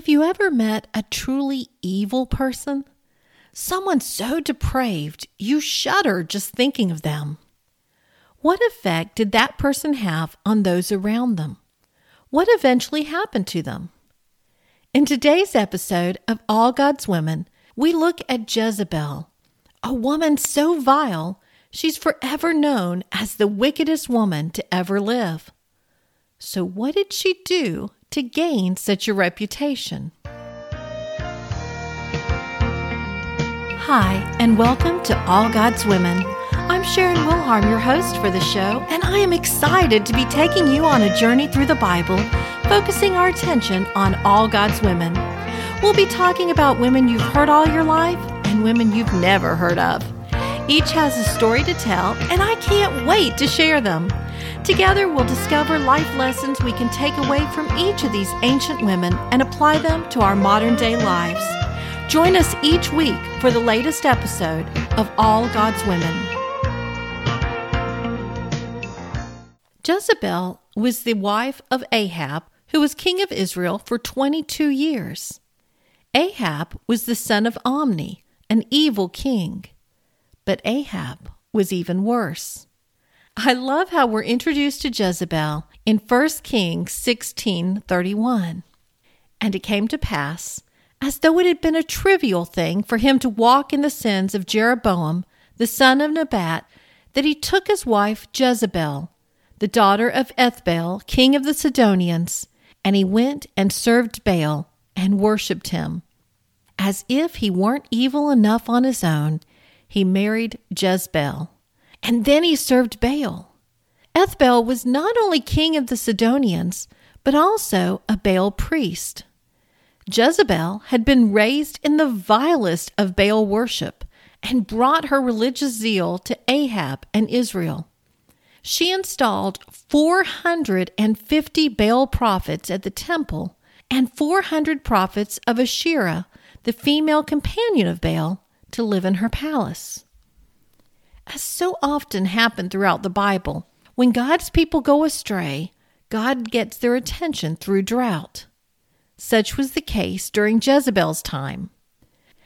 Have you ever met a truly evil person? Someone so depraved you shudder just thinking of them. What effect did that person have on those around them? What eventually happened to them? In today's episode of All God's Women, we look at Jezebel, a woman so vile she's forever known as the wickedest woman to ever live. So, what did she do to gain such a reputation? Hi, and welcome to All God's Women. I'm Sharon Wilharm, your host for the show, and I am excited to be taking you on a journey through the Bible, focusing our attention on all God's women. We'll be talking about women you've heard all your life and women you've never heard of. Each has a story to tell, and I can't wait to share them. Together, we'll discover life lessons we can take away from each of these ancient women and apply them to our modern day lives. Join us each week for the latest episode of All God's Women. Jezebel was the wife of Ahab, who was king of Israel for 22 years. Ahab was the son of Omri, an evil king. But Ahab was even worse. I love how we're introduced to Jezebel in 1 Kings 16:31. And it came to pass, as though it had been a trivial thing for him to walk in the sins of Jeroboam, the son of Nebat, that he took his wife Jezebel, the daughter of Ethbaal, king of the Sidonians, and he went and served Baal and worshipped him. As if he weren't evil enough on his own, he married Jezebel. And then he served Baal. Ethbaal was not only king of the Sidonians, but also a Baal priest. Jezebel had been raised in the vilest of Baal worship and brought her religious zeal to Ahab and Israel. She installed 450 Baal prophets at the temple and 400 prophets of Asherah, the female companion of Baal, to live in her palace. As so often happened throughout the Bible, when God's people go astray, God gets their attention through drought. Such was the case during Jezebel's time.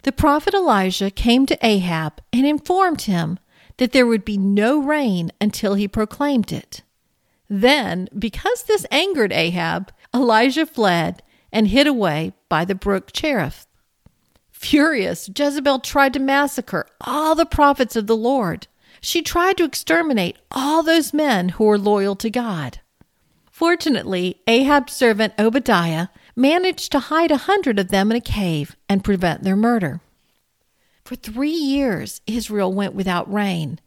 The prophet Elijah came to Ahab and informed him that there would be no rain until he proclaimed it. Then, because this angered Ahab, Elijah fled and hid away by the brook Cherith. Furious, Jezebel tried to massacre all the prophets of the Lord. She tried to exterminate all those men who were loyal to God. Fortunately, Ahab's servant Obadiah managed to hide a hundred of them in a cave and prevent their murder. For three years, Israel went without rain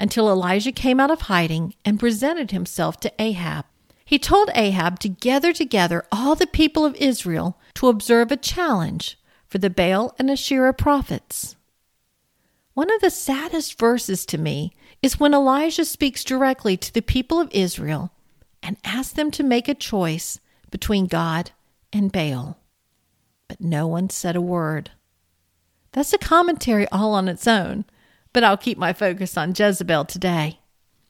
until Elijah came out of hiding and presented himself to Ahab. He told Ahab to gather together all the people of Israel to observe a challenge for the Baal and Asherah prophets. One of the saddest verses to me is when Elijah speaks directly to the people of Israel and asks them to make a choice between God and Baal. But no one said a word. That's a commentary all on its own, but I'll keep my focus on Jezebel today.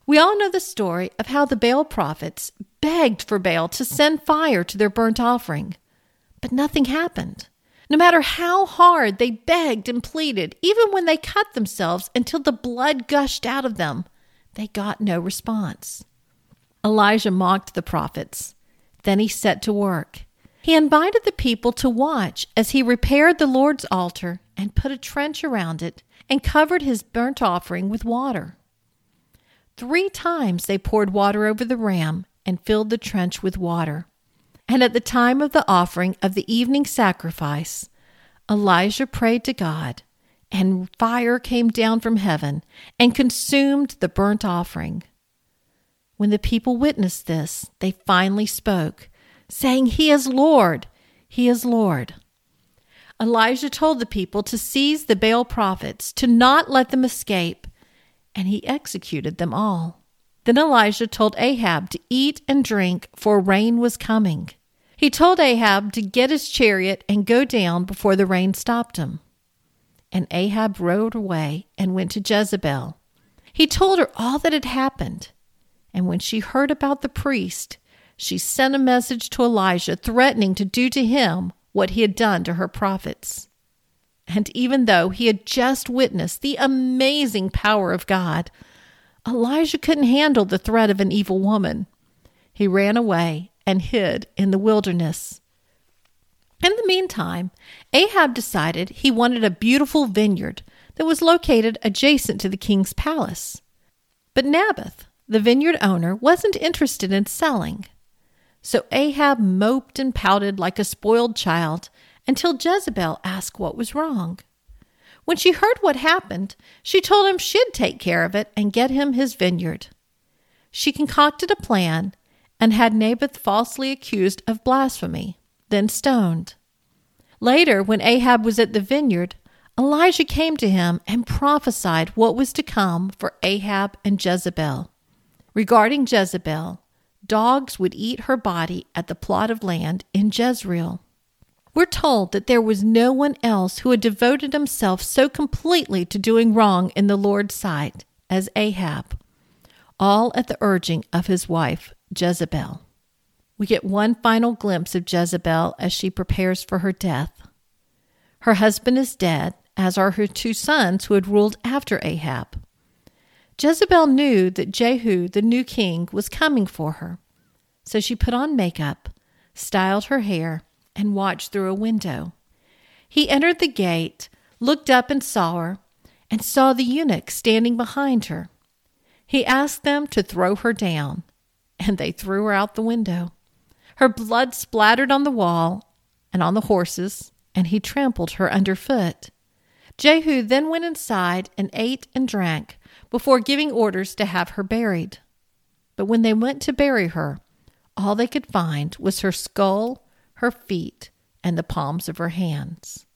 We all know the story of how the Baal prophets begged for Baal to send fire to their burnt offering, but nothing happened. No matter how hard they begged and pleaded, even when they cut themselves until the blood gushed out of them, they got no response. Elijah mocked the prophets. Then he set to work. He invited the people to watch as he repaired the Lord's altar and put a trench around it and covered his burnt offering with water. Three times they poured water over the ram and filled the trench with water. And at the time of the offering of the evening sacrifice, Elijah prayed to God, and fire came down from heaven and consumed the burnt offering. When the people witnessed this, they finally spoke, saying, He is Lord, He is Lord. Elijah told the people to seize the Baal prophets, to not let them escape, and he executed them all. Then Elijah told Ahab to eat and drink, for rain was coming. He told Ahab to get his chariot and go down before the rain stopped him. And Ahab rode away and went to Jezebel. He told her all that had happened. And when she heard about the priest, she sent a message to Elijah threatening to do to him what he had done to her prophets. And even though he had just witnessed the amazing power of God, Elijah couldn't handle the threat of an evil woman. He ran away and hid in the wilderness. In the meantime, Ahab decided he wanted a beautiful vineyard that was located adjacent to the king's palace. But Naboth, the vineyard owner, wasn't interested in selling. So Ahab moped and pouted like a spoiled child until Jezebel asked what was wrong. When she heard what happened, she told him she'd take care of it and get him his vineyard. She concocted a plan and had Naboth falsely accused of blasphemy, then stoned. Later, when Ahab was at the vineyard, Elijah came to him and prophesied what was to come for Ahab and Jezebel. Regarding Jezebel, dogs would eat her body at the plot of land in Jezreel. We're told that there was no one else who had devoted himself so completely to doing wrong in the Lord's sight as Ahab, all at the urging of his wife, Jezebel. We get one final glimpse of Jezebel as she prepares for her death. Her husband is dead, as are her two sons who had ruled after Ahab. Jezebel knew that Jehu, the new king, was coming for her, so she put on makeup, styled her hair, and watched through a window. He entered the gate, looked up and saw her, and saw the eunuch standing behind her. He asked them to throw her down, and they threw her out the window. Her blood splattered on the wall and on the horses, and he trampled her underfoot. Jehu then went inside and ate and drank before giving orders to have her buried. But when they went to bury her, all they could find was her skull her feet, and the palms of her hands.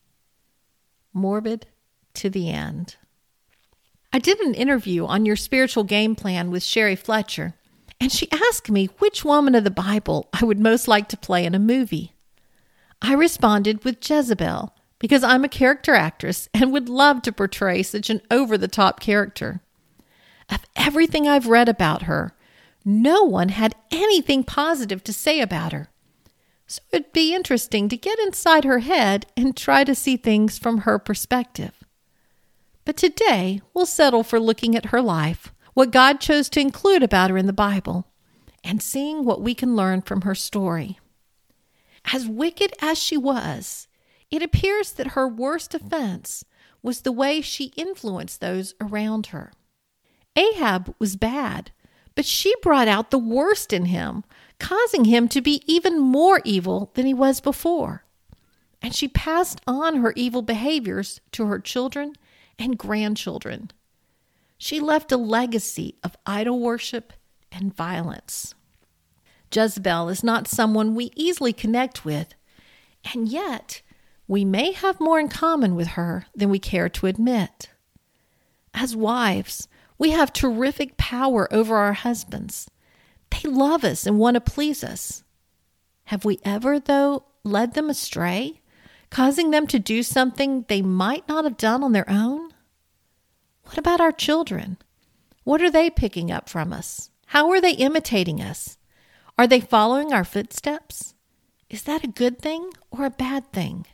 Morbid to the end. I did an interview on your spiritual game plan with Sherry Fletcher, and she asked me which woman of the Bible I would most like to play in a movie. I responded with Jezebel because I'm a character actress and would love to portray such an over the top character. Of everything I've read about her, no one had anything positive to say about her. So it'd be interesting to get inside her head and try to see things from her perspective. But today, we'll settle for looking at her life, what God chose to include about her in the Bible, and seeing what we can learn from her story. As wicked as she was, it appears that her worst offense was the way she influenced those around her. Ahab was bad, but she brought out the worst in him causing him to be even more evil than he was before. And she passed on her evil behaviors to her children and grandchildren. She left a legacy of idol worship and violence. Jezebel is not someone we easily connect with, and yet we may have more in common with her than we care to admit. As wives, we have terrific power over our husbands they love us and want to please us. Have we ever, though, led them astray, causing them to do something they might not have done on their own? What about our children? What are they picking up from us? How are they imitating us? Are they following our footsteps? Is that a good thing or a bad thing?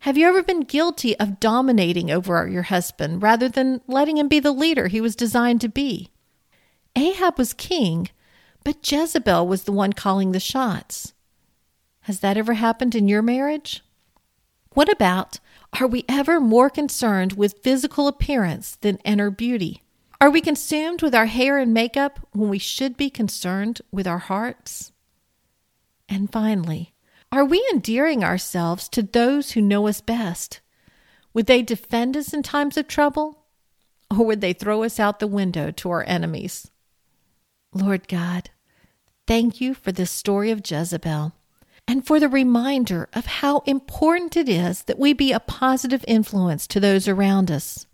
Have you ever been guilty of dominating over your husband rather than letting him be the leader he was designed to be? Ahab was king, but Jezebel was the one calling the shots. Has that ever happened in your marriage? What about are we ever more concerned with physical appearance than inner beauty? Are we consumed with our hair and makeup when we should be concerned with our hearts? And finally, are we endearing ourselves to those who know us best? Would they defend us in times of trouble? Or would they throw us out the window to our enemies? Lord God, thank you for this story of Jezebel and for the reminder of how important it is that we be a positive influence to those around us.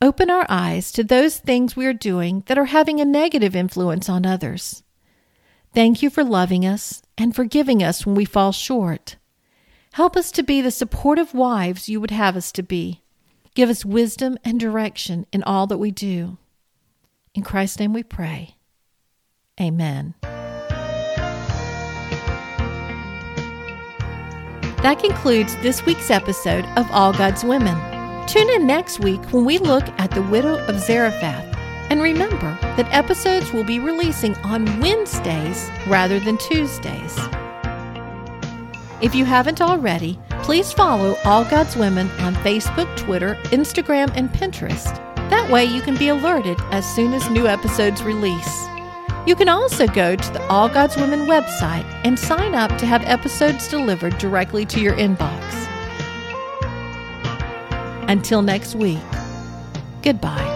Open our eyes to those things we are doing that are having a negative influence on others. Thank you for loving us and forgiving us when we fall short. Help us to be the supportive wives you would have us to be. Give us wisdom and direction in all that we do. In Christ's name we pray. Amen. That concludes this week's episode of All God's Women. Tune in next week when we look at the widow of Zarephath. And remember that episodes will be releasing on Wednesdays rather than Tuesdays. If you haven't already, please follow All God's Women on Facebook, Twitter, Instagram, and Pinterest. That way you can be alerted as soon as new episodes release. You can also go to the All God's Women website and sign up to have episodes delivered directly to your inbox. Until next week, goodbye.